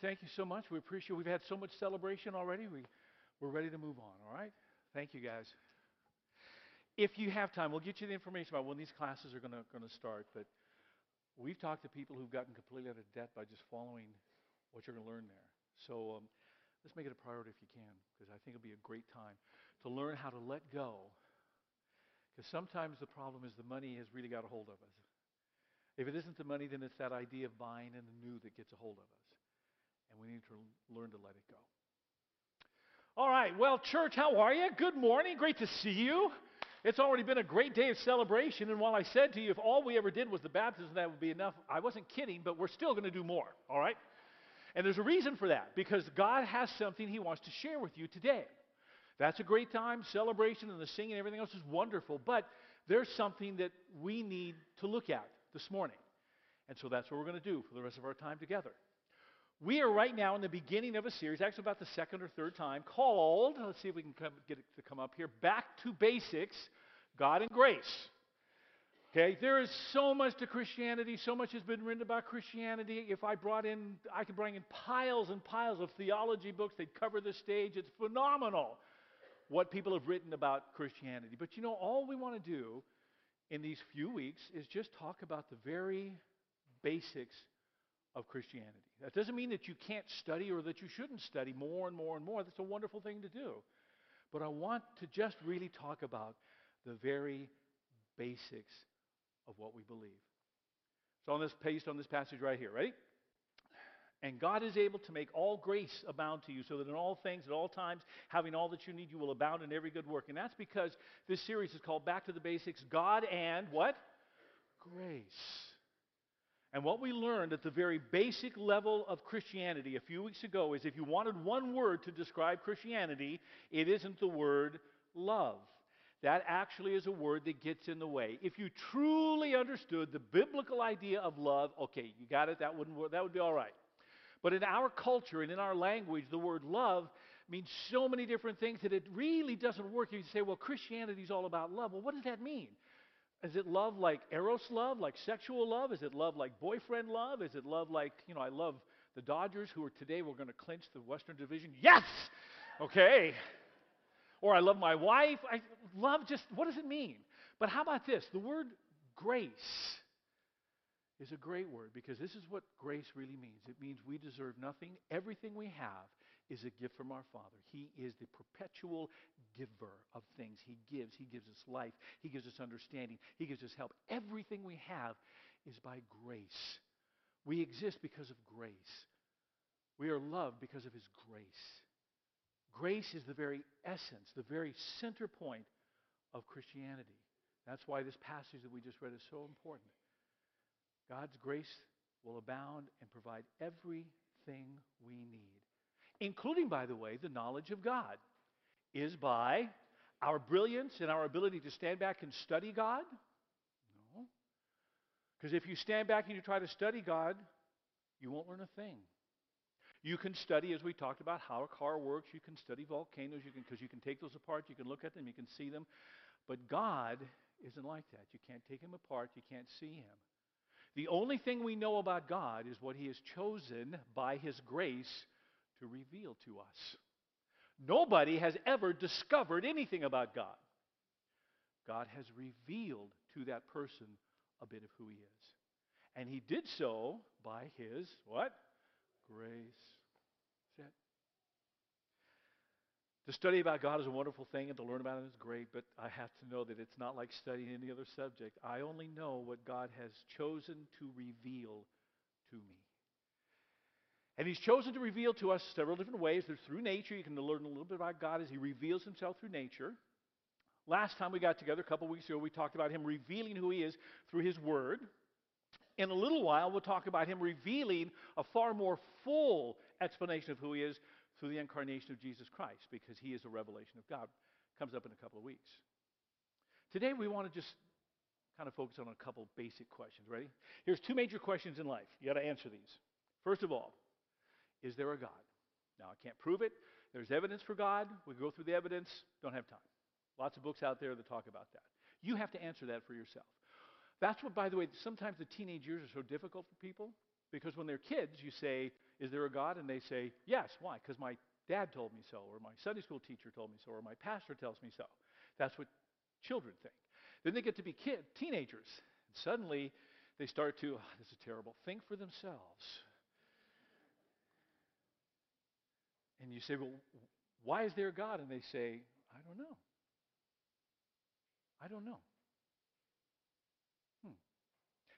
thank you so much. We appreciate We've had so much celebration already. We, we're ready to move on, all right? Thank you, guys. If you have time, we'll get you the information about when these classes are going to start. But we've talked to people who've gotten completely out of debt by just following what you're going to learn there. So um, let's make it a priority if you can, because I think it'll be a great time to learn how to let go. Because sometimes the problem is the money has really got a hold of us. If it isn't the money, then it's that idea of buying and the new that gets a hold of us. And we need to learn to let it go. All right, well, church, how are you? Good morning. Great to see you. It's already been a great day of celebration. And while I said to you, if all we ever did was the baptism, that would be enough, I wasn't kidding, but we're still going to do more, all right? And there's a reason for that, because God has something He wants to share with you today. That's a great time, celebration, and the singing, and everything else is wonderful. But there's something that we need to look at this morning. And so that's what we're going to do for the rest of our time together. We are right now in the beginning of a series, actually about the second or third time, called, let's see if we can come, get it to come up here, Back to Basics God and Grace. Okay, there is so much to Christianity, so much has been written about Christianity. If I brought in, I could bring in piles and piles of theology books, they'd cover the stage. It's phenomenal what people have written about Christianity. But you know, all we want to do in these few weeks is just talk about the very basics of Christianity. That doesn't mean that you can't study or that you shouldn't study more and more and more. That's a wonderful thing to do. But I want to just really talk about the very basics of what we believe. So on this paste on this passage right here, ready? And God is able to make all grace abound to you, so that in all things, at all times, having all that you need, you will abound in every good work. And that's because this series is called Back to the Basics God and what? Grace. And what we learned at the very basic level of Christianity a few weeks ago is if you wanted one word to describe Christianity, it isn't the word love. That actually is a word that gets in the way. If you truly understood the biblical idea of love, okay, you got it, that, wouldn't, that would be all right. But in our culture and in our language, the word love means so many different things that it really doesn't work. You say, well, Christianity is all about love. Well, what does that mean? Is it love like eros love, like sexual love? Is it love like boyfriend love? Is it love like, you know, I love the Dodgers who are today we're going to clinch the Western Division? Yes! Okay. Or I love my wife. I love just, what does it mean? But how about this? The word grace is a great word because this is what grace really means. It means we deserve nothing. Everything we have is a gift from our Father. He is the perpetual giver of things. He gives. He gives us life. He gives us understanding. He gives us help. Everything we have is by grace. We exist because of grace. We are loved because of His grace. Grace is the very essence, the very center point of Christianity. That's why this passage that we just read is so important. God's grace will abound and provide everything we need, including, by the way, the knowledge of God. Is by our brilliance and our ability to stand back and study God? No. Because if you stand back and you try to study God, you won't learn a thing. You can study, as we talked about, how a car works. You can study volcanoes, you can because you can take those apart, you can look at them, you can see them. But God isn't like that. You can't take him apart, you can't see him. The only thing we know about God is what he has chosen by his grace to reveal to us. Nobody has ever discovered anything about God. God has revealed to that person a bit of who he is. And he did so by his what? Grace. That's it. To study about God is a wonderful thing, and to learn about Him is great, but I have to know that it's not like studying any other subject. I only know what God has chosen to reveal to me. And He's chosen to reveal to us several different ways. There's through nature. You can learn a little bit about God as He reveals Himself through nature. Last time we got together, a couple weeks ago, we talked about Him revealing who He is through His Word. In a little while, we'll talk about Him revealing a far more full explanation of who He is through the incarnation of Jesus Christ because he is a revelation of God. Comes up in a couple of weeks. Today we want to just kind of focus on a couple basic questions. Ready? Here's two major questions in life. You got to answer these. First of all, is there a God? Now, I can't prove it. There's evidence for God. We go through the evidence. Don't have time. Lots of books out there that talk about that. You have to answer that for yourself. That's what, by the way, sometimes the teenage years are so difficult for people because when they're kids, you say, Is there a God? And they say, Yes. Why? Because my dad told me so, or my Sunday school teacher told me so, or my pastor tells me so. That's what children think. Then they get to be kid, teenagers. And suddenly they start to, oh, this is terrible, think for themselves. And you say, Well, why is there a God? And they say, I don't know. I don't know. Hmm.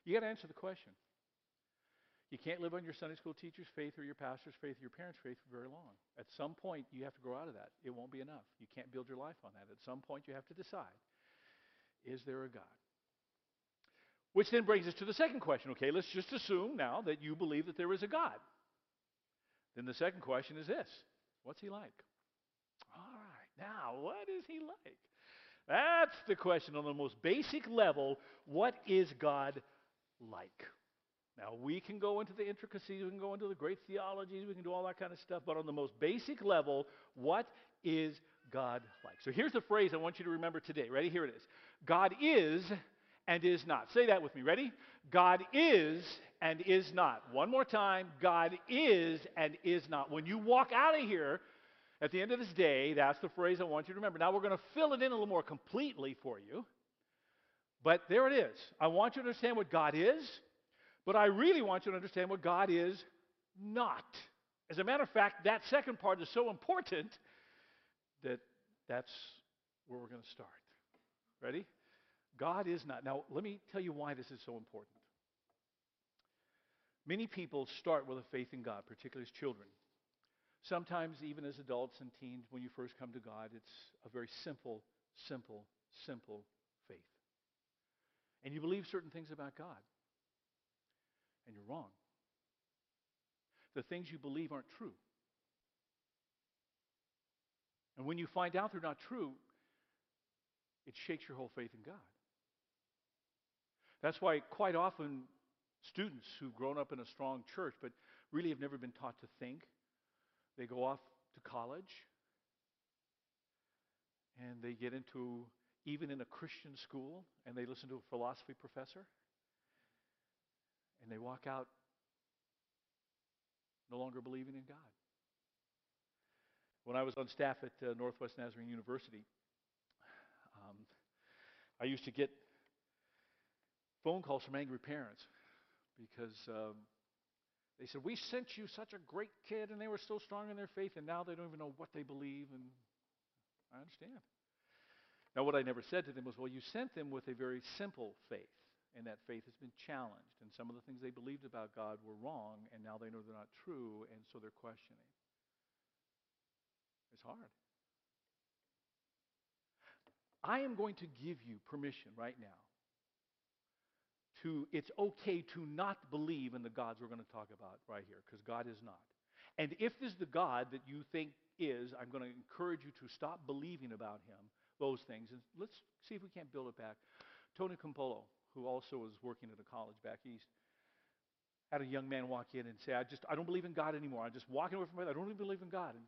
You got to answer the question. You can't live on your Sunday school teacher's faith or your pastor's faith or your parents' faith for very long. At some point, you have to grow out of that. It won't be enough. You can't build your life on that. At some point, you have to decide is there a God? Which then brings us to the second question. Okay, let's just assume now that you believe that there is a God. Then the second question is this What's he like? All right, now, what is he like? That's the question on the most basic level. What is God like? Now, we can go into the intricacies, we can go into the great theologies, we can do all that kind of stuff, but on the most basic level, what is God like? So here's the phrase I want you to remember today. Ready? Here it is God is and is not. Say that with me. Ready? God is and is not. One more time. God is and is not. When you walk out of here at the end of this day, that's the phrase I want you to remember. Now we're going to fill it in a little more completely for you. But there it is. I want you to understand what God is, but I really want you to understand what God is not. As a matter of fact, that second part is so important that that's where we're going to start. Ready? God is not. Now, let me tell you why this is so important. Many people start with a faith in God, particularly as children. Sometimes, even as adults and teens, when you first come to God, it's a very simple, simple, simple faith. And you believe certain things about God. And you're wrong. The things you believe aren't true. And when you find out they're not true, it shakes your whole faith in God. That's why quite often students who've grown up in a strong church but really have never been taught to think, they go off to college and they get into even in a Christian school and they listen to a philosophy professor and they walk out no longer believing in God. When I was on staff at uh, Northwest Nazarene University, um, I used to get phone calls from angry parents because um, they said, We sent you such a great kid, and they were so strong in their faith, and now they don't even know what they believe. And I understand. Now, what I never said to them was, Well, you sent them with a very simple faith, and that faith has been challenged, and some of the things they believed about God were wrong, and now they know they're not true, and so they're questioning. It's hard. I am going to give you permission right now to, it's okay to not believe in the gods we're going to talk about right here, because God is not. And if this is the God that you think is, I'm going to encourage you to stop believing about him, those things. And let's see if we can't build it back. Tony Campolo, who also was working at a college back east, had a young man walk in and say, I just, I don't believe in God anymore. I'm just walking away from it. I don't even believe in God. And,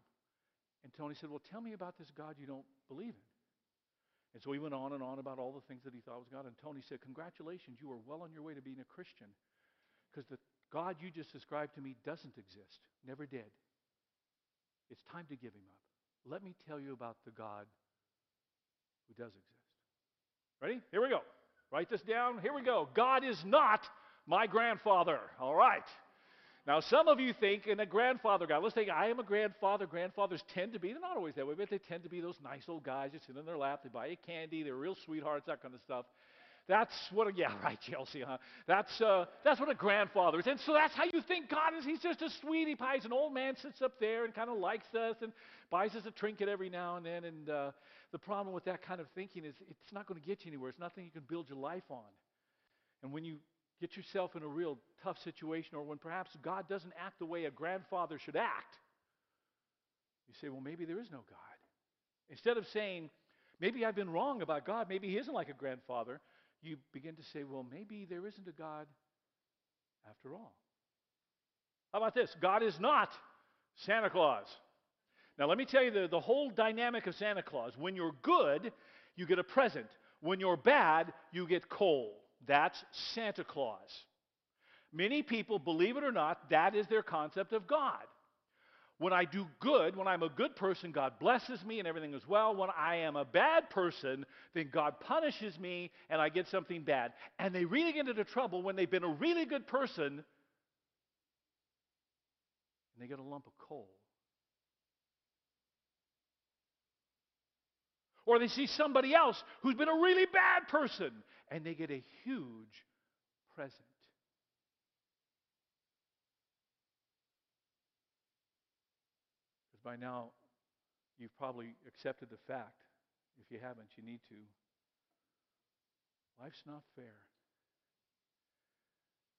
and Tony said, Well, tell me about this God you don't believe in. And so he went on and on about all the things that he thought was God. And Tony said, Congratulations, you are well on your way to being a Christian. Because the God you just described to me doesn't exist, never did. It's time to give him up. Let me tell you about the God who does exist. Ready? Here we go. Write this down. Here we go. God is not my grandfather. All right. Now, some of you think in a grandfather guy, let's think I am a grandfather. Grandfathers tend to be, they're not always that way, but they tend to be those nice old guys that sit in their lap, they buy you candy, they're real sweethearts, that kind of stuff. That's what, a, yeah, right, Chelsea, huh? That's, uh, that's what a grandfather is. And so that's how you think God is. He's just a sweetie pie. He's an old man, sits up there and kind of likes us and buys us a trinket every now and then. And uh, the problem with that kind of thinking is it's not going to get you anywhere. It's nothing you can build your life on. And when you get yourself in a real tough situation, or when perhaps God doesn't act the way a grandfather should act, you say, well, maybe there is no God. Instead of saying, maybe I've been wrong about God, maybe He isn't like a grandfather, you begin to say, well, maybe there isn't a God after all. How about this? God is not Santa Claus. Now, let me tell you the, the whole dynamic of Santa Claus. When you're good, you get a present. When you're bad, you get coal. That's Santa Claus. Many people, believe it or not, that is their concept of God. When I do good, when I'm a good person, God blesses me and everything is well. When I am a bad person, then God punishes me and I get something bad. And they really get into trouble when they've been a really good person and they get a lump of coal. Or they see somebody else who's been a really bad person and they get a huge present. Because by now, you've probably accepted the fact. If you haven't, you need to. Life's not fair.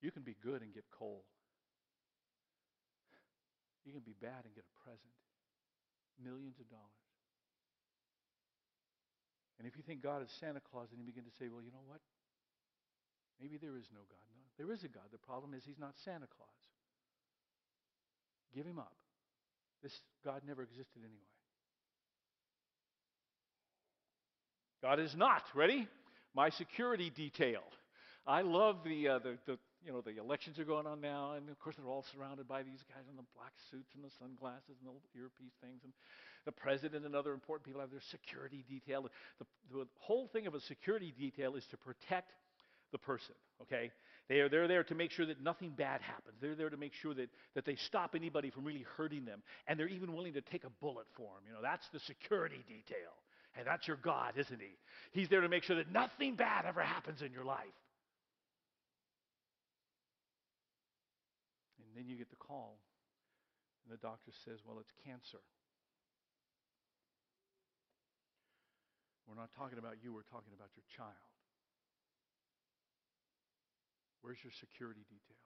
You can be good and get coal. You can be bad and get a present. Millions of dollars. And if you think God is Santa Claus, then you begin to say, well, you know what? Maybe there is no God. No, there is a God. The problem is he's not Santa Claus. Give him up. This God never existed anyway. God is not, ready? My security detail. I love the, uh, the, the, you know, the elections are going on now, and of course they're all surrounded by these guys in the black suits and the sunglasses and the earpiece things. And the president and other important people have their security detail. The, the whole thing of a security detail is to protect the person, okay? They are, they're there to make sure that nothing bad happens. They're there to make sure that, that they stop anybody from really hurting them. And they're even willing to take a bullet for them. You know, that's the security detail. And that's your God, isn't he? He's there to make sure that nothing bad ever happens in your life. And then you get the call, and the doctor says, Well, it's cancer. We're not talking about you, we're talking about your child. Where's your security detail?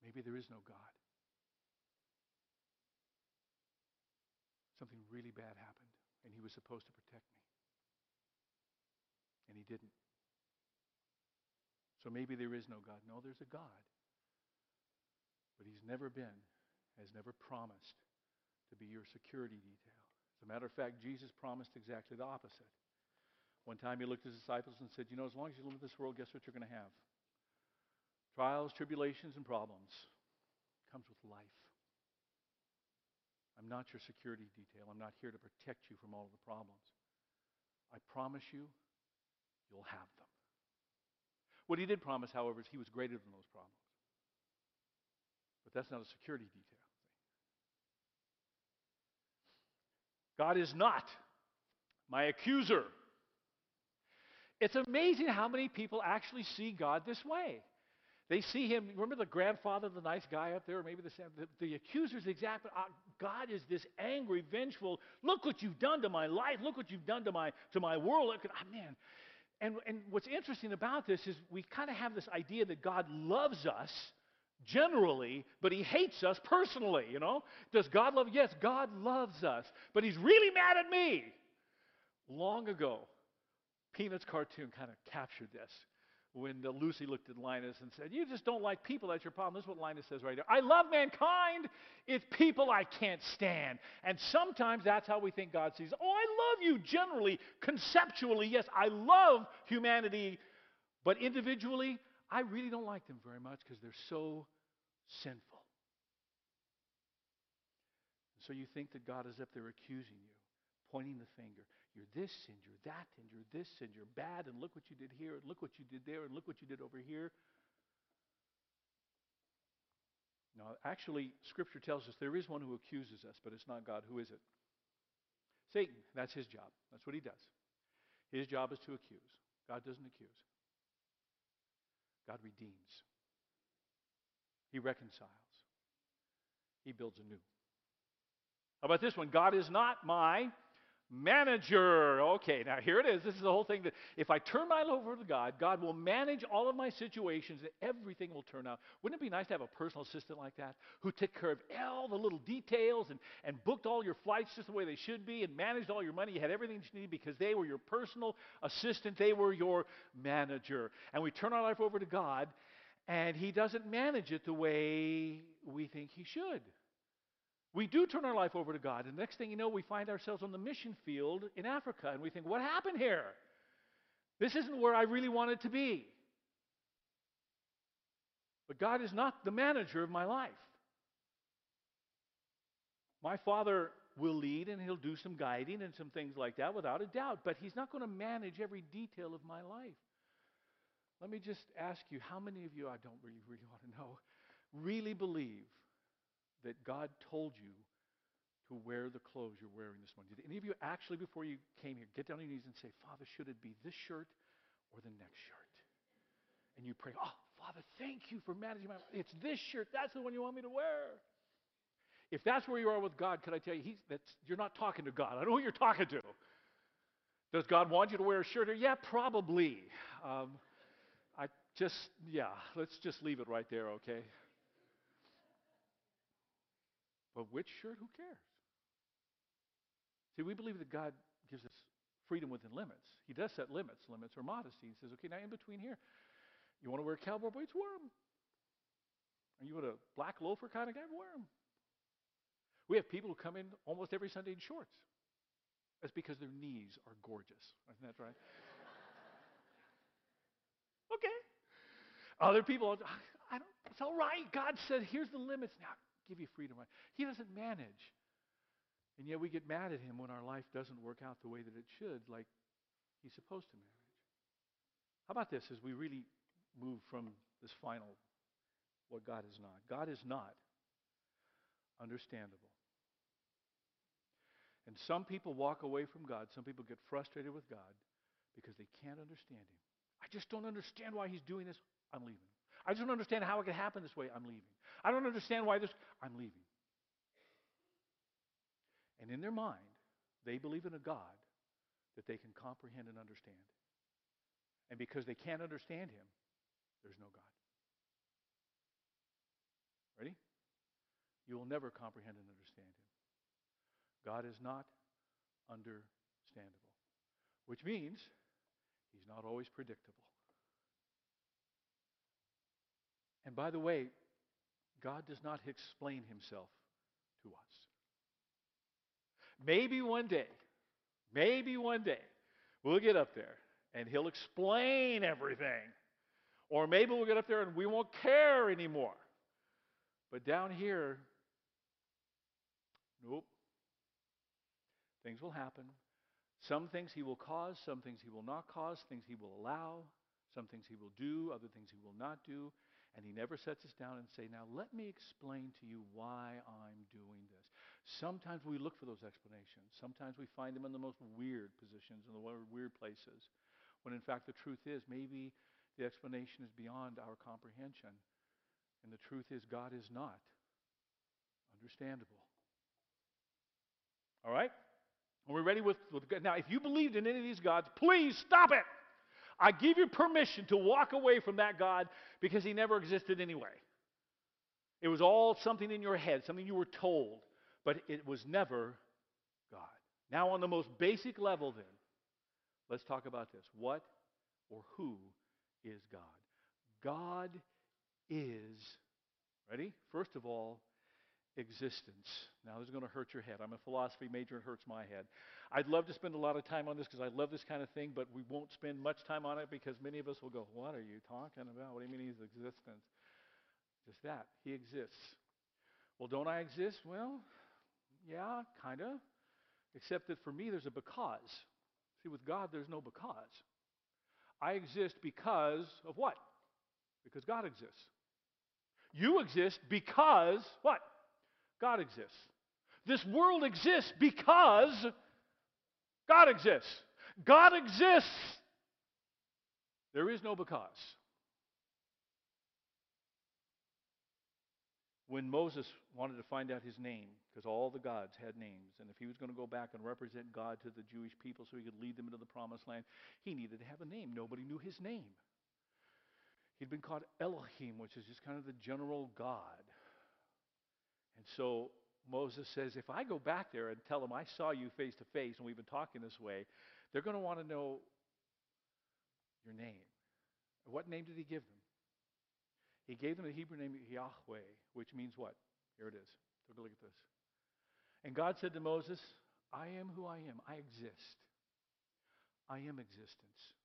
Maybe there is no God. Something really bad happened, and he was supposed to protect me. And he didn't. So maybe there is no God. No, there's a God. But he's never been, has never promised to be your security detail. As a matter of fact, Jesus promised exactly the opposite. One time he looked at his disciples and said, You know, as long as you live in this world, guess what you're going to have? Trials, tribulations, and problems. It Comes with life. I'm not your security detail. I'm not here to protect you from all of the problems. I promise you, you'll have them. What he did promise, however, is he was greater than those problems. But that's not a security detail. God is not my accuser. It's amazing how many people actually see God this way. They see him, remember the grandfather, the nice guy up there, or maybe the, the, the accuser's exact, uh, God is this angry, vengeful, look what you've done to my life, look what you've done to my, to my world. Look, oh, man. And, and what's interesting about this is we kind of have this idea that God loves us generally, but he hates us personally, you know? Does God love? Yes, God loves us, but he's really mad at me. Long ago, Peanuts cartoon kind of captured this when Lucy looked at Linus and said, You just don't like people, that's your problem. This is what Linus says right there. I love mankind, it's people I can't stand. And sometimes that's how we think God sees. Oh, I love you generally, conceptually, yes, I love humanity, but individually, I really don't like them very much because they're so sinful. So you think that God is up there accusing you, pointing the finger. You're this sin, you're that and you're this sin, you're bad, and look what you did here, and look what you did there, and look what you did over here. Now, actually, Scripture tells us there is one who accuses us, but it's not God. Who is it? Satan. That's his job. That's what he does. His job is to accuse. God doesn't accuse. God redeems. He reconciles. He builds anew. How about this one? God is not my manager. Okay, now here it is. This is the whole thing that if I turn my life over to God, God will manage all of my situations and everything will turn out. Wouldn't it be nice to have a personal assistant like that who took care of all the little details and, and booked all your flights just the way they should be and managed all your money? You had everything you needed because they were your personal assistant, they were your manager. And we turn our life over to God and He doesn't manage it the way we think He should. We do turn our life over to God, and the next thing you know, we find ourselves on the mission field in Africa, and we think, what happened here? This isn't where I really wanted to be. But God is not the manager of my life. My Father will lead and He'll do some guiding and some things like that without a doubt, but He's not going to manage every detail of my life. Let me just ask you how many of you, I don't really, really want to know, really believe that God told you to wear the clothes you're wearing this morning? Did any of you actually, before you came here, get down on your knees and say, Father, should it be this shirt or the next shirt? And you pray, Oh, Father, thank you for managing my life. It's this shirt. That's the one you want me to wear. If that's where you are with God, can I tell you, you're not talking to God. I know who you're talking to. Does God want you to wear a shirt? Or, Yeah, probably. Um, I just, yeah, let's just leave it right there, okay? But which shirt? Who cares? See, we believe that God gives us freedom within limits. He does set limits. Limits are modesty. He says, okay, now in between here, you want to wear cowboy boots? Wear them. Are you a black loafer kind of guy? Wear them. We have people who come in almost every Sunday in shorts. That's because their knees are gorgeous. Isn't that right? okay. Other people, I don't, it's all right. God said, here's the limits. Now, give you freedom. He doesn't manage. And yet we get mad at him when our life doesn't work out the way that it should, like he's supposed to manage. How about this as we really move from this final, what God is not? God is not understandable. And some people walk away from God. Some people get frustrated with God because they can't understand him. I just don't understand why he's doing this. I'm leaving. I just don't understand how it could happen this way. I'm leaving. I don't understand why this. I'm leaving. And in their mind, they believe in a God that they can comprehend and understand. And because they can't understand him, there's no God. Ready? You will never comprehend and understand him. God is not understandable, which means he's not always predictable. And by the way, God does not explain himself to us. Maybe one day, maybe one day, we'll get up there and he'll explain everything. Or maybe we'll get up there and we won't care anymore. But down here, nope. Things will happen. Some things he will cause, some things he will not cause, things he will allow, some things he will do, other things he will not do. And he never sets us down and say, now let me explain to you why I'm doing this. Sometimes we look for those explanations. Sometimes we find them in the most weird positions, in the weird places. When in fact the truth is maybe the explanation is beyond our comprehension. And the truth is God is not understandable. All right? Are we ready with, with now if you believed in any of these gods, please stop it. I give you permission to walk away from that God because he never existed anyway. It was all something in your head, something you were told, but it was never God. Now, on the most basic level, then, let's talk about this. What or who is God? God is, ready? First of all, existence. Now, this is going to hurt your head. I'm a philosophy major, it hurts my head. I'd love to spend a lot of time on this because I love this kind of thing, but we won't spend much time on it because many of us will go, What are you talking about? What do you mean he's existence? Just that. He exists. Well, don't I exist? Well, yeah, kind of. Except that for me, there's a because. See, with God, there's no because. I exist because of what? Because God exists. You exist because what? God exists. This world exists because God exists. God exists. There is no because. When Moses wanted to find out his name, because all the gods had names, and if he was going to go back and represent God to the Jewish people so he could lead them into the promised land, he needed to have a name. Nobody knew his name. He'd been called Elohim, which is just kind of the general God. And so Moses says, if I go back there and tell them I saw you face to face and we've been talking this way, they're going to want to know your name. What name did he give them? He gave them the Hebrew name Yahweh, which means what? Here it is. Take a look at this. And God said to Moses, I am who I am. I exist. I am existence.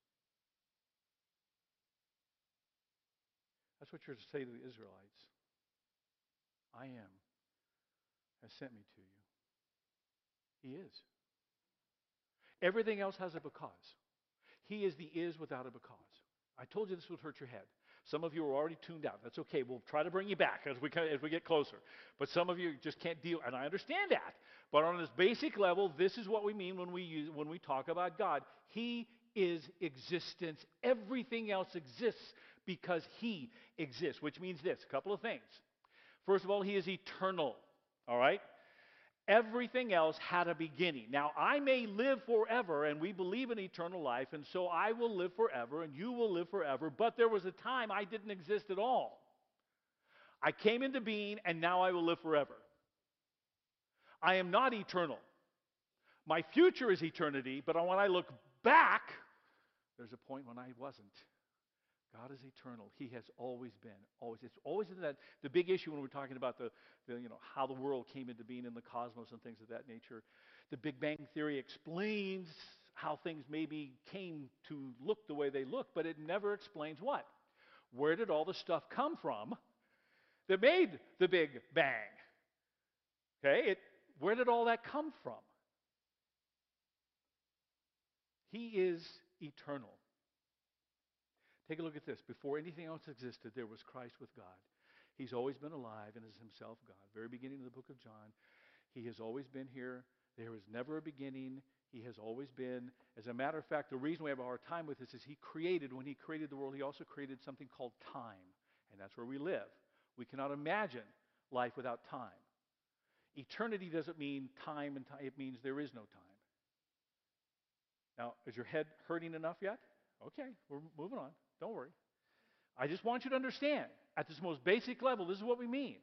That's what you're to say to the Israelites. I am has sent me to you. He is. Everything else has a because. He is the is without a because. I told you this would hurt your head. Some of you are already tuned out. That's okay. We'll try to bring you back as we, as we get closer. But some of you just can't deal, and I understand that. But on this basic level, this is what we mean when we, use, when we talk about God. He is existence. Everything else exists because He exists, which means this a couple of things. First of all, He is eternal. All right? Everything else had a beginning. Now, I may live forever, and we believe in eternal life, and so I will live forever, and you will live forever, but there was a time I didn't exist at all. I came into being, and now I will live forever. I am not eternal. My future is eternity, but when I look back, there's a point when I wasn't. God is eternal. He has always been. Always. It's always in that the big issue when we're talking about the, the, you know how the world came into being in the cosmos and things of that nature. The Big Bang Theory explains how things maybe came to look the way they look, but it never explains what. Where did all the stuff come from that made the Big Bang? Okay, it, where did all that come from? He is eternal. Take a look at this. Before anything else existed, there was Christ with God. He's always been alive and is himself God. Very beginning of the book of John. He has always been here. There was never a beginning. He has always been. As a matter of fact, the reason we have a hard time with this is he created, when he created the world, he also created something called time. And that's where we live. We cannot imagine life without time. Eternity doesn't mean time and time, it means there is no time. Now, is your head hurting enough yet? Okay, we're moving on. Don't worry. I just want you to understand at this most basic level, this is what we mean.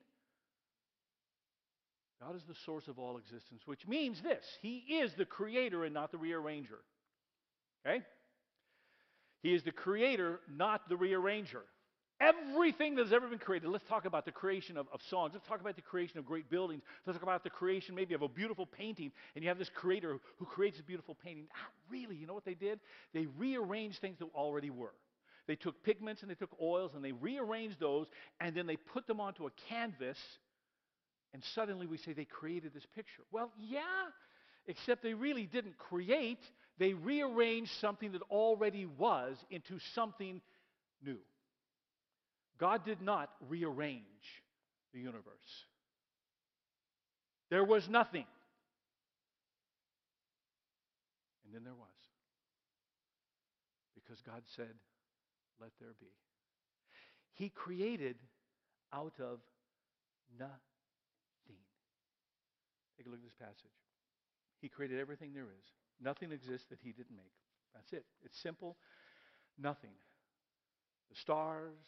God is the source of all existence, which means this He is the creator and not the rearranger. Okay? He is the creator, not the rearranger. Everything that has ever been created, let's talk about the creation of, of, songs. Let's talk about the creation of great buildings. Let's talk about the creation maybe of a beautiful painting. And you have this creator who creates a beautiful painting. Ah, really, you know what they did? They rearranged things that already were. They took pigments and they took oils and they rearranged those and then they put them onto a canvas and suddenly we say they created this picture. Well, yeah, except they really didn't create, they rearranged something that already was into something new. God did not rearrange the universe. There was nothing. And then there was. Because God said, let there be. He created out of nothing. Take a look at this passage. He created everything there is. Nothing exists that he didn't make. That's it. It's simple. Nothing. The stars,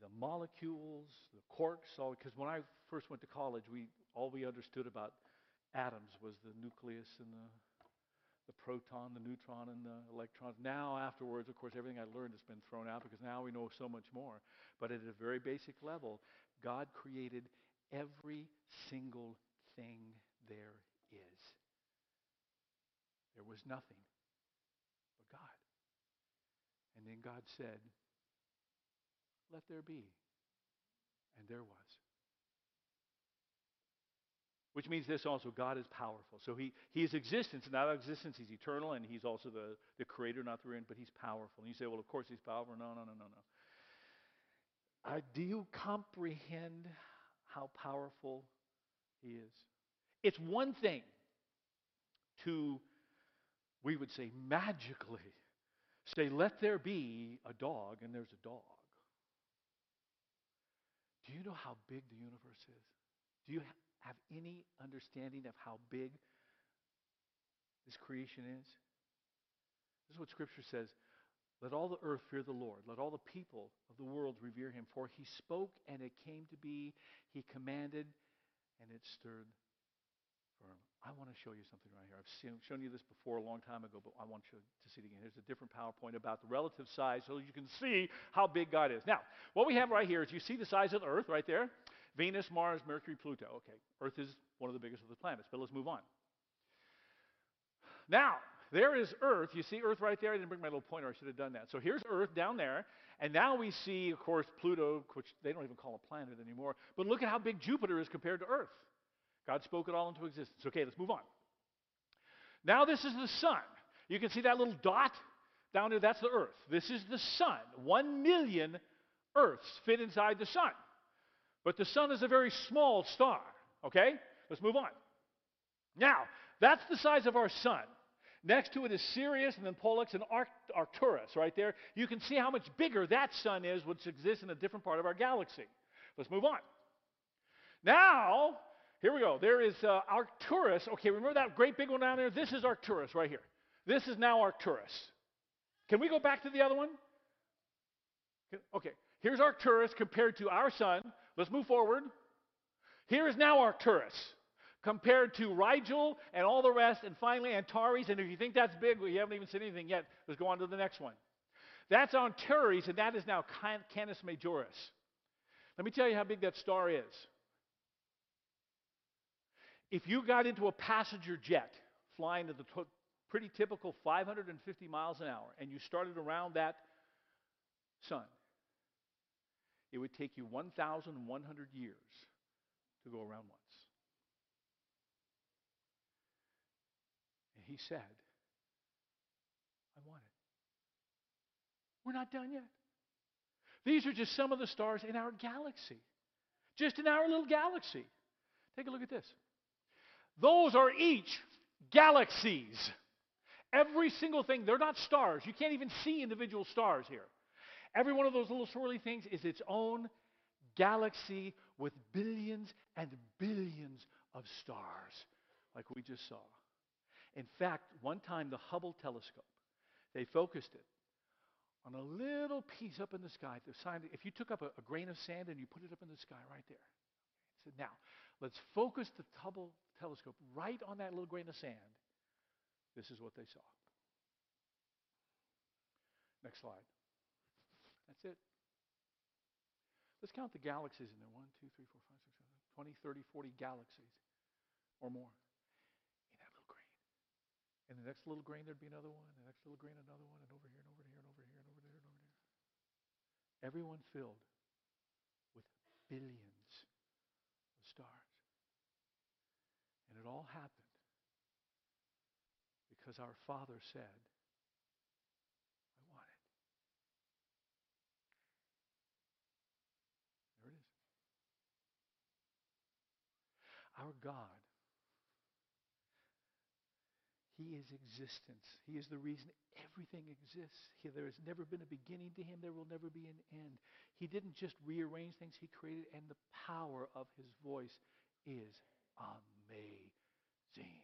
the molecules, the quarks, all because when I first went to college, we all we understood about atoms was the nucleus and the the proton, the neutron, and the electrons. Now, afterwards, of course, everything I learned has been thrown out because now we know so much more. But at a very basic level, God created every single thing there is. There was nothing but God. And then God said, Let there be. And there was. Which means this also God is powerful. So he, he is existence, not existence, he's eternal, and he's also the, the creator, not the reign, but he's powerful. And you say, well, of course he's powerful. No, no, no, no, no. Uh, do you comprehend how powerful he is? It's one thing to, we would say, magically say, let there be a dog, and there's a dog. Do you know how big the universe is? Do you have any understanding of how big this creation is? This is what Scripture says. Let all the earth fear the Lord. Let all the people of the world revere him. For he spoke and it came to be. He commanded and it stirred firm. I want to show you something right here. I've seen, shown you this before a long time ago, but I want you to see it again. Here's a different PowerPoint about the relative size so you can see how big God is. Now, what we have right here is you see the size of the earth right there. Venus, Mars, Mercury, Pluto. Okay, Earth is one of the biggest of the planets, but let's move on. Now, there is Earth. You see Earth right there? I didn't bring my little pointer. I should have done that. So here's Earth down there. And now we see, of course, Pluto, which they don't even call a planet anymore. But look at how big Jupiter is compared to Earth. God spoke it all into existence. Okay, let's move on. Now this is the sun. You can see that little dot down there. That's the Earth. This is the sun. One million Earths fit inside the sun. But the sun is a very small star. Okay? Let's move on. Now, that's the size of our sun. Next to it is Sirius and then Pollux and Arcturus right there. You can see how much bigger that sun is, which exists in a different part of our galaxy. Let's move on. Now, here we go. There is uh, Arcturus. Okay, remember that great big one down there? This is Arcturus right here. This is now Arcturus. Can we go back to the other one? Okay, here's Arcturus compared to our sun. Let's move forward. Here is now Arcturus compared to Rigel and all the rest, and finally Antares. And if you think that's big, well, you haven't even seen anything yet. Let's go on to the next one. That's Antares, and that is now Canis Majoris. Let me tell you how big that star is. If you got into a passenger jet flying at the t- pretty typical 550 miles an hour and you started around that sun, it would take you 1,100 years to go around once. And he said, I want it. We're not done yet. These are just some of the stars in our galaxy, just in our little galaxy. Take a look at this. Those are each galaxies. Every single thing, they're not stars. You can't even see individual stars here. Every one of those little swirly things is its own galaxy with billions and billions of stars, like we just saw. In fact, one time the Hubble telescope, they focused it on a little piece up in the sky. If you took up a, a grain of sand and you put it up in the sky right there, said, now let's focus the Hubble telescope right on that little grain of sand. This is what they saw. Next slide. That's it. Let's count the galaxies in there. 1, 2, 3, 4, 5, 6, 7, 20, 30, 40 galaxies or more in that little grain. And the next little grain, there'd be another one. The next little grain, another one. And over here, and over here, and over here, and over there, and over there. Everyone filled with billions of stars. And it all happened because our Father said, Our God, He is existence. He is the reason everything exists. He, there has never been a beginning to Him. There will never be an end. He didn't just rearrange things, He created, and the power of His voice is amazing.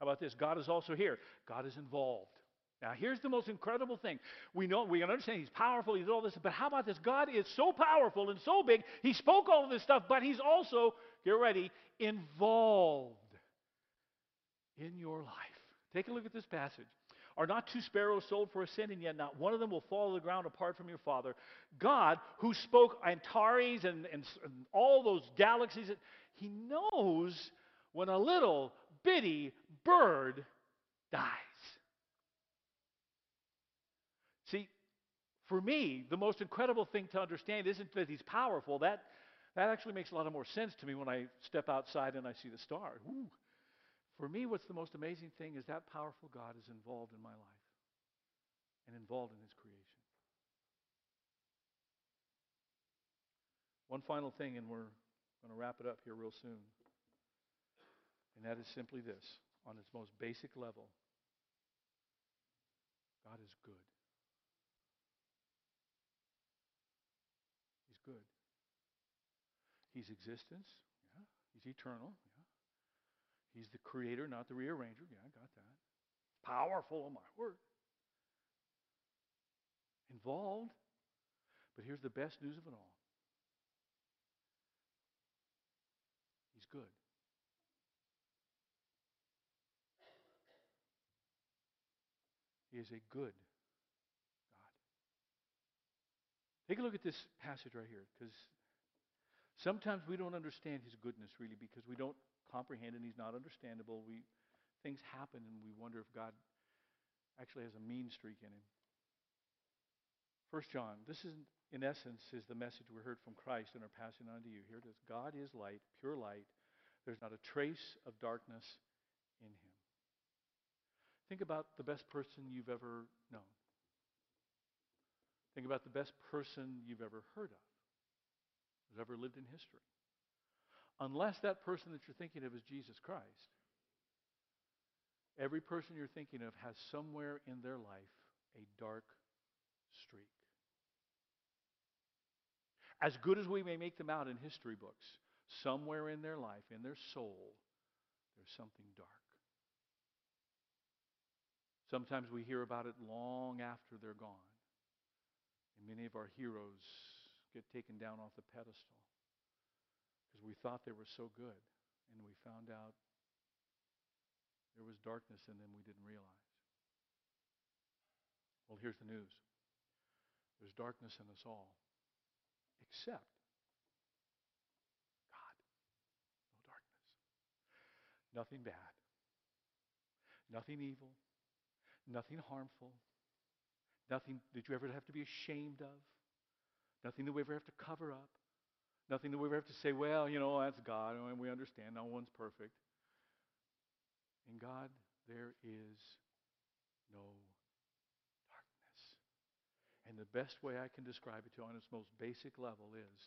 How about this? God is also here. God is involved. Now, here's the most incredible thing. We know, we understand he's powerful, he's all this, but how about this? God is so powerful and so big, he spoke all of this stuff, but he's also get ready, involved in your life. Take a look at this passage. Are not two sparrows sold for a cent, and yet not one of them will fall to the ground apart from your Father? God, who spoke Antares and, and, and all those galaxies, he knows when a little bitty bird dies. See, for me, the most incredible thing to understand isn't that he's powerful. That, that actually makes a lot of more sense to me when I step outside and I see the star. Ooh. For me, what's the most amazing thing is that powerful God is involved in my life and involved in his creation. One final thing, and we're going to wrap it up here real soon. And that is simply this on its most basic level God is good. He's good. He's existence. Yeah. He's eternal. Yeah. He's the creator, not the rearranger. Yeah, I got that. Powerful, oh my word. Involved. But here's the best news of it all. He's good. He is a good God. Take a look at this passage right here, because Sometimes we don't understand his goodness really because we don't comprehend and he's not understandable. We things happen and we wonder if God actually has a mean streak in him. First John, this is in essence is the message we heard from Christ and are passing on to you. Here it is. God is light, pure light. There's not a trace of darkness in him. Think about the best person you've ever known. Think about the best person you've ever heard of, who's ever lived in history. Unless that person that you're thinking of is Jesus Christ, every person you're thinking of has somewhere in their life a dark streak. As good as we may make them out in history books, somewhere in their life, in their soul, there's something dark. Sometimes we hear about it long after they're gone. And many of our heroes get taken down off the pedestal because we thought they were so good, and we found out there was darkness in them we didn't realize. Well, here's the news there's darkness in us all except God. No darkness. Nothing bad. Nothing evil. Nothing harmful. Nothing that you ever have to be ashamed of. Nothing that we ever have to cover up. Nothing that we ever have to say, well, you know, that's God, and we understand no one's perfect. In God, there is no darkness. and the best way I can describe it to you on its most basic level is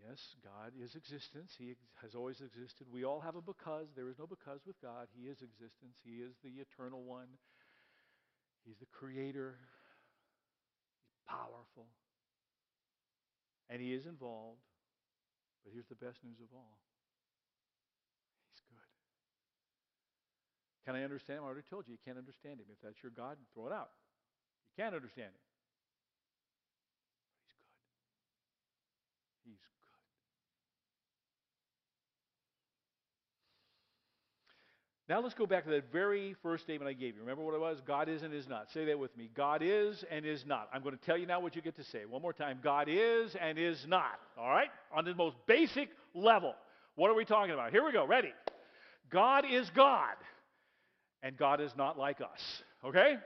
yes, God is existence. He has always existed. We all have a because. There is no because with God. He is existence. He is the eternal one. He's the creator. He's powerful. And he is involved. But here's the best news of all He's good. Can I understand him? I already told you, you can't understand him. If that's your God, throw it out. You can't understand him. He's good. Now let's go back to that very first statement I gave you. Remember what it was? God is and is not. Say that with me. God is and is not. I'm going to tell you now what you get to say. One more time. God is and is not. All right? On the most basic level. What are we talking about? Here we go. Ready? God is God. And God is not like us. Okay?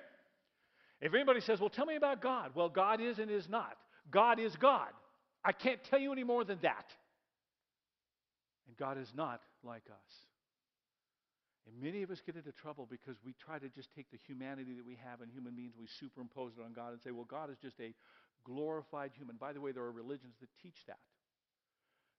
If anybody says, well, tell me about God. Well, God is and is not. God is God. I can't tell you any more than that. And God is not like us. And many of us get into trouble because we try to just take the humanity that we have in human beings, we superimpose it on God and say, well, God is just a glorified human. By the way, there are religions that teach that.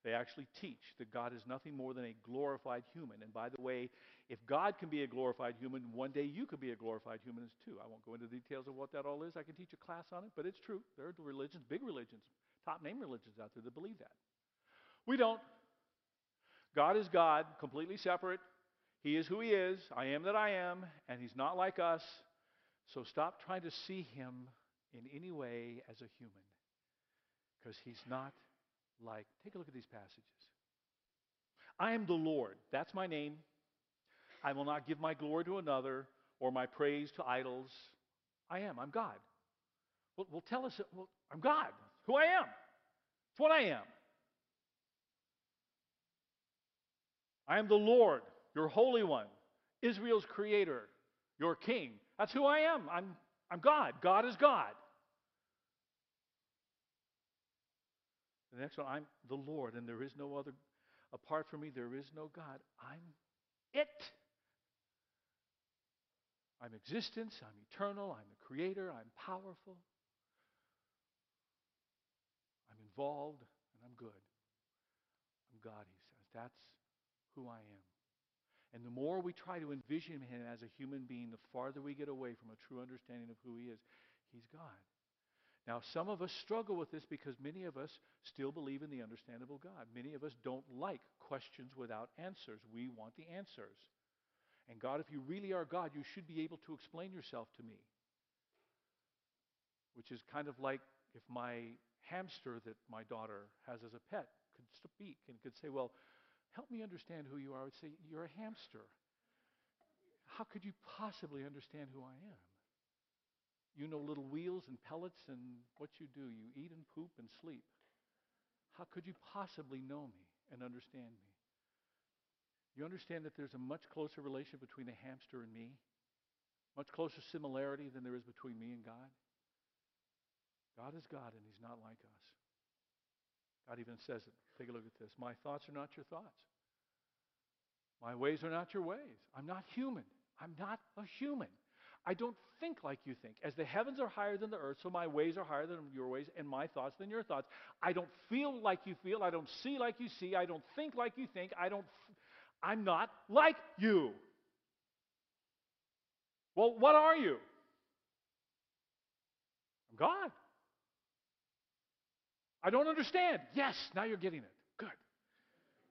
They actually teach that God is nothing more than a glorified human. And by the way, if God can be a glorified human, one day you could be a glorified human too. I won't go into details of what that all is. I can teach a class on it, but it's true. There are religions, big religions, top name religions out there that believe that. We don't. God is God, completely separate. He is who He is. I am that I am, and He's not like us. So stop trying to see Him in any way as a human, because He's not like. Take a look at these passages. I am the Lord. That's my name. I will not give my glory to another or my praise to idols. I am. I'm God. Well, well tell us. Well, I'm God who I am. It's what I am. I am the Lord, your Holy One, Israel's Creator, your King. That's who I am. I'm, I'm God. God is God. The next one, I'm the Lord, and there is no other. Apart from me, there is no God. I'm it. I'm existence. I'm eternal. I'm the Creator. I'm powerful I'm involved, and I'm good. I'm God, he says. That's who I am. And the more we try to envision him as a human being, the farther we get away from a true understanding of who he is. He's God. Now, some of us struggle with this because many of us still believe in the understandable God. Many of us don't like questions without answers. We want the answers. And God, if you really are God, you should be able to explain yourself to me. Which is kind of like if my hamster that my daughter has as a pet could speak and could say, Well, help me understand who you are. I would say, You're a hamster. How could you possibly understand who I am? You know little wheels and pellets and what you do. You eat and poop and sleep. How could you possibly know me and understand me? You understand that there's a much closer relationship between a hamster and me? Much closer similarity than there is between me and God? God is God and He's not like us. God even says it. Take a look at this. My thoughts are not your thoughts. My ways are not your ways. I'm not human. I'm not a human. I don't think like you think. As the heavens are higher than the earth, so my ways are higher than your ways, and my thoughts than your thoughts. I don't feel like you feel. I don't see like you see. I don't think like you think. I don't. F- I'm not like you. Well, what are you? I'm God. I don't understand. Yes, now you're getting it. Good.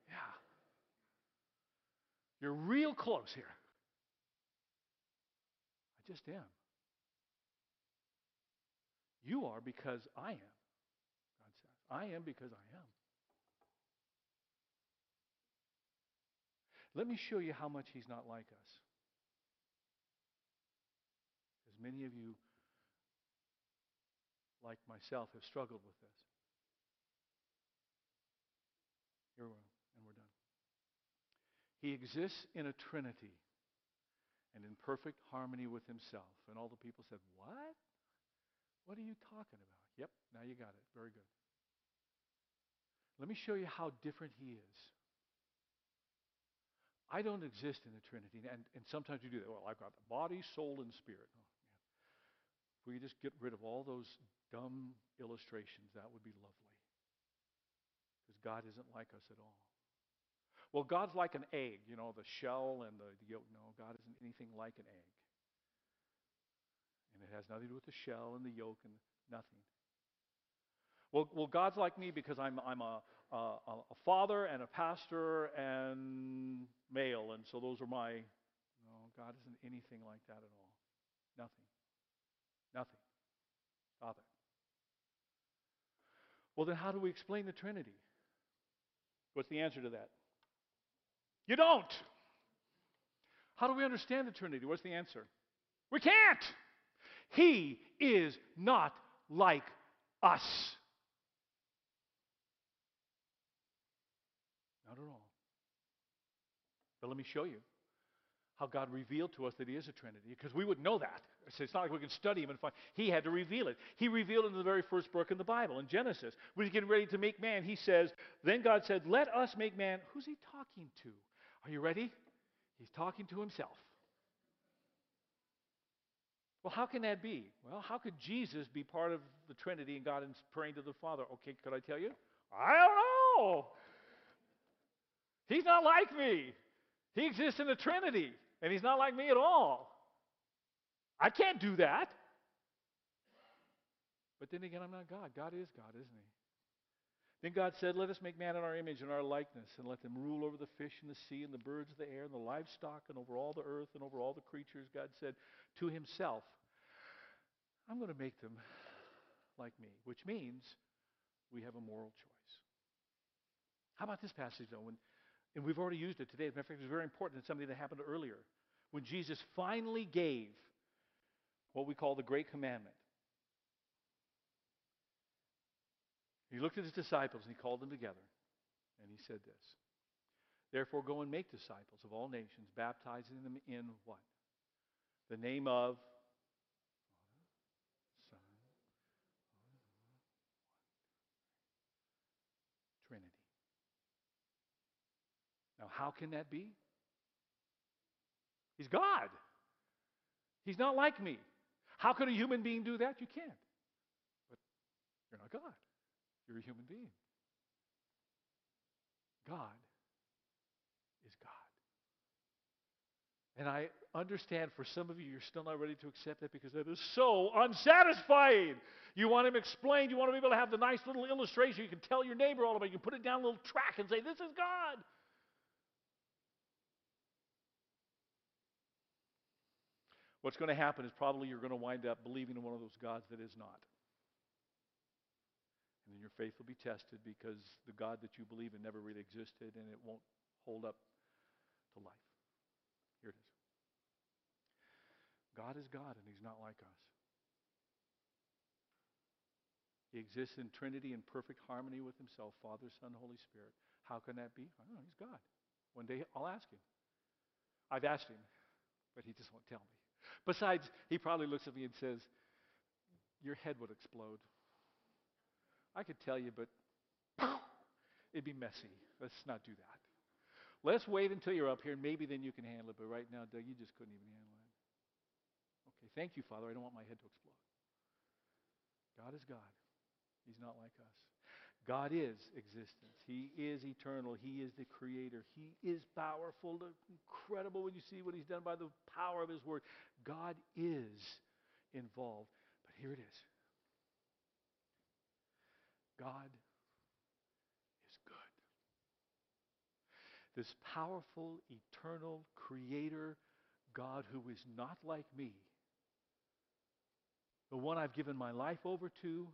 Yeah. You're real close here. I just am. You are because I am, God says. I am because I am. Let me show you how much he's not like us. Because many of you, like myself, have struggled with this. Here we are, and we're done. He exists in a trinity and in perfect harmony with himself. And all the people said, What? What are you talking about? Yep, now you got it. Very good. Let me show you how different he is. I don't exist in the Trinity. And, and sometimes you do that. Well, I've got the body, soul, and spirit. Oh, man. If we just get rid of all those dumb illustrations, that would be lovely. God isn't like us at all. Well, God's like an egg, you know, the shell and the, yolk. No, God isn't anything like an egg. And it has nothing to do with the shell and the yolk and nothing. Well, well God's like me because I'm, I'm a, a, a father and a pastor and male, and so those are my. No, God isn't anything like that at all. Nothing. Nothing. It. Well, then how do we explain the Trinity? What's the answer to that? You don't. How do we understand the Trinity? What's the answer? We can't. He is not like us. Not at all. But let me show you how God revealed to us that He is a Trinity, because we wouldn't know that. It's not like we can study Him and find. He had to reveal it. He revealed it in the very first book in the Bible, in Genesis. When He's getting ready to make man, He says, Then God said, Let us make man. Who's He talking to? Are you ready? He's talking to Himself. Well, how can that be? Well, how could Jesus be part of the Trinity and God is praying to the Father? Okay, could I tell you? I don't know. He's not like me. He exists in the Trinity, and he's not like me at all. I can't do that. But then again, I'm not God. God is God, isn't he? Then God said, Let us make man in our image and our likeness, and let them rule over the fish in the sea and the birds of the air and the livestock and over all the earth and over all the creatures. God said to himself, I'm going to make them like me, which means we have a moral choice. How about this passage, though? When, and we've already used it today. As a matter of fact, it's very important. It's something that happened earlier. When Jesus finally gave what we call the Great Commandment, he looked at his disciples and he called them together. And he said this Therefore, go and make disciples of all nations, baptizing them in what? The name of Son, Trinity. Now, how can that be? He's God. He's not like me. How could a human being do that? You can't. But you're not God. You're a human being. God is God. And I understand for some of you, you're still not ready to accept that because that is so unsatisfying. You want him explained. You want to be able to have the nice little illustration. You can tell your neighbor all about it. You can put it down a little track and say, This is God. What's going to happen is probably you're going to wind up believing in one of those gods that is not. And then your faith will be tested because the God that you believe in never really existed and it won't hold up to life. Here it is. God is God and He's not like us. He exists in Trinity in perfect harmony with Himself, Father, Son, Holy Spirit. How can that be? I don't know. He's God. One day I'll ask him. I've asked him, but he just won't tell me. Besides, he probably looks at me and says, Your head would explode. I could tell you, but it'd be messy. Let's not do that. Let's wait until you're up here, and maybe then you can handle it. But right now, Doug, you just couldn't even handle it. Okay, thank you, Father. I don't want my head to explode. God is God. He's not like us. God is existence. He is eternal. He is the creator. He is powerful. Incredible when you see what he's done by the power of his word. God is involved. But here it is God is good. This powerful, eternal creator God who is not like me, the one I've given my life over to,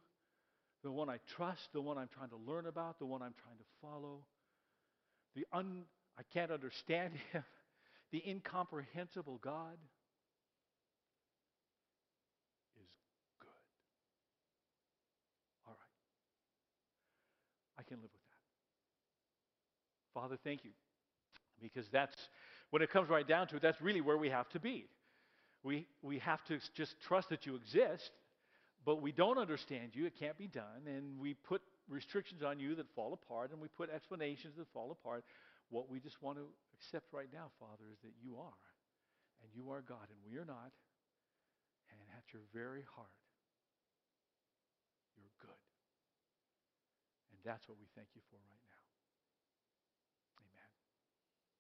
the one I trust, the one I'm trying to learn about, the one I'm trying to follow. The un, I can't understand him, the incomprehensible God is good. All right. I can live with that. Father, thank you. Because that's, when it comes right down to it, that's really where we have to be. We, we have to just trust that you exist but we don't understand you. It can't be done. And we put restrictions on you that fall apart, and we put explanations that fall apart. What we just want to accept right now, Father, is that you are, and you are God, and we are not. And at your very heart, you're good. And that's what we thank you for right now.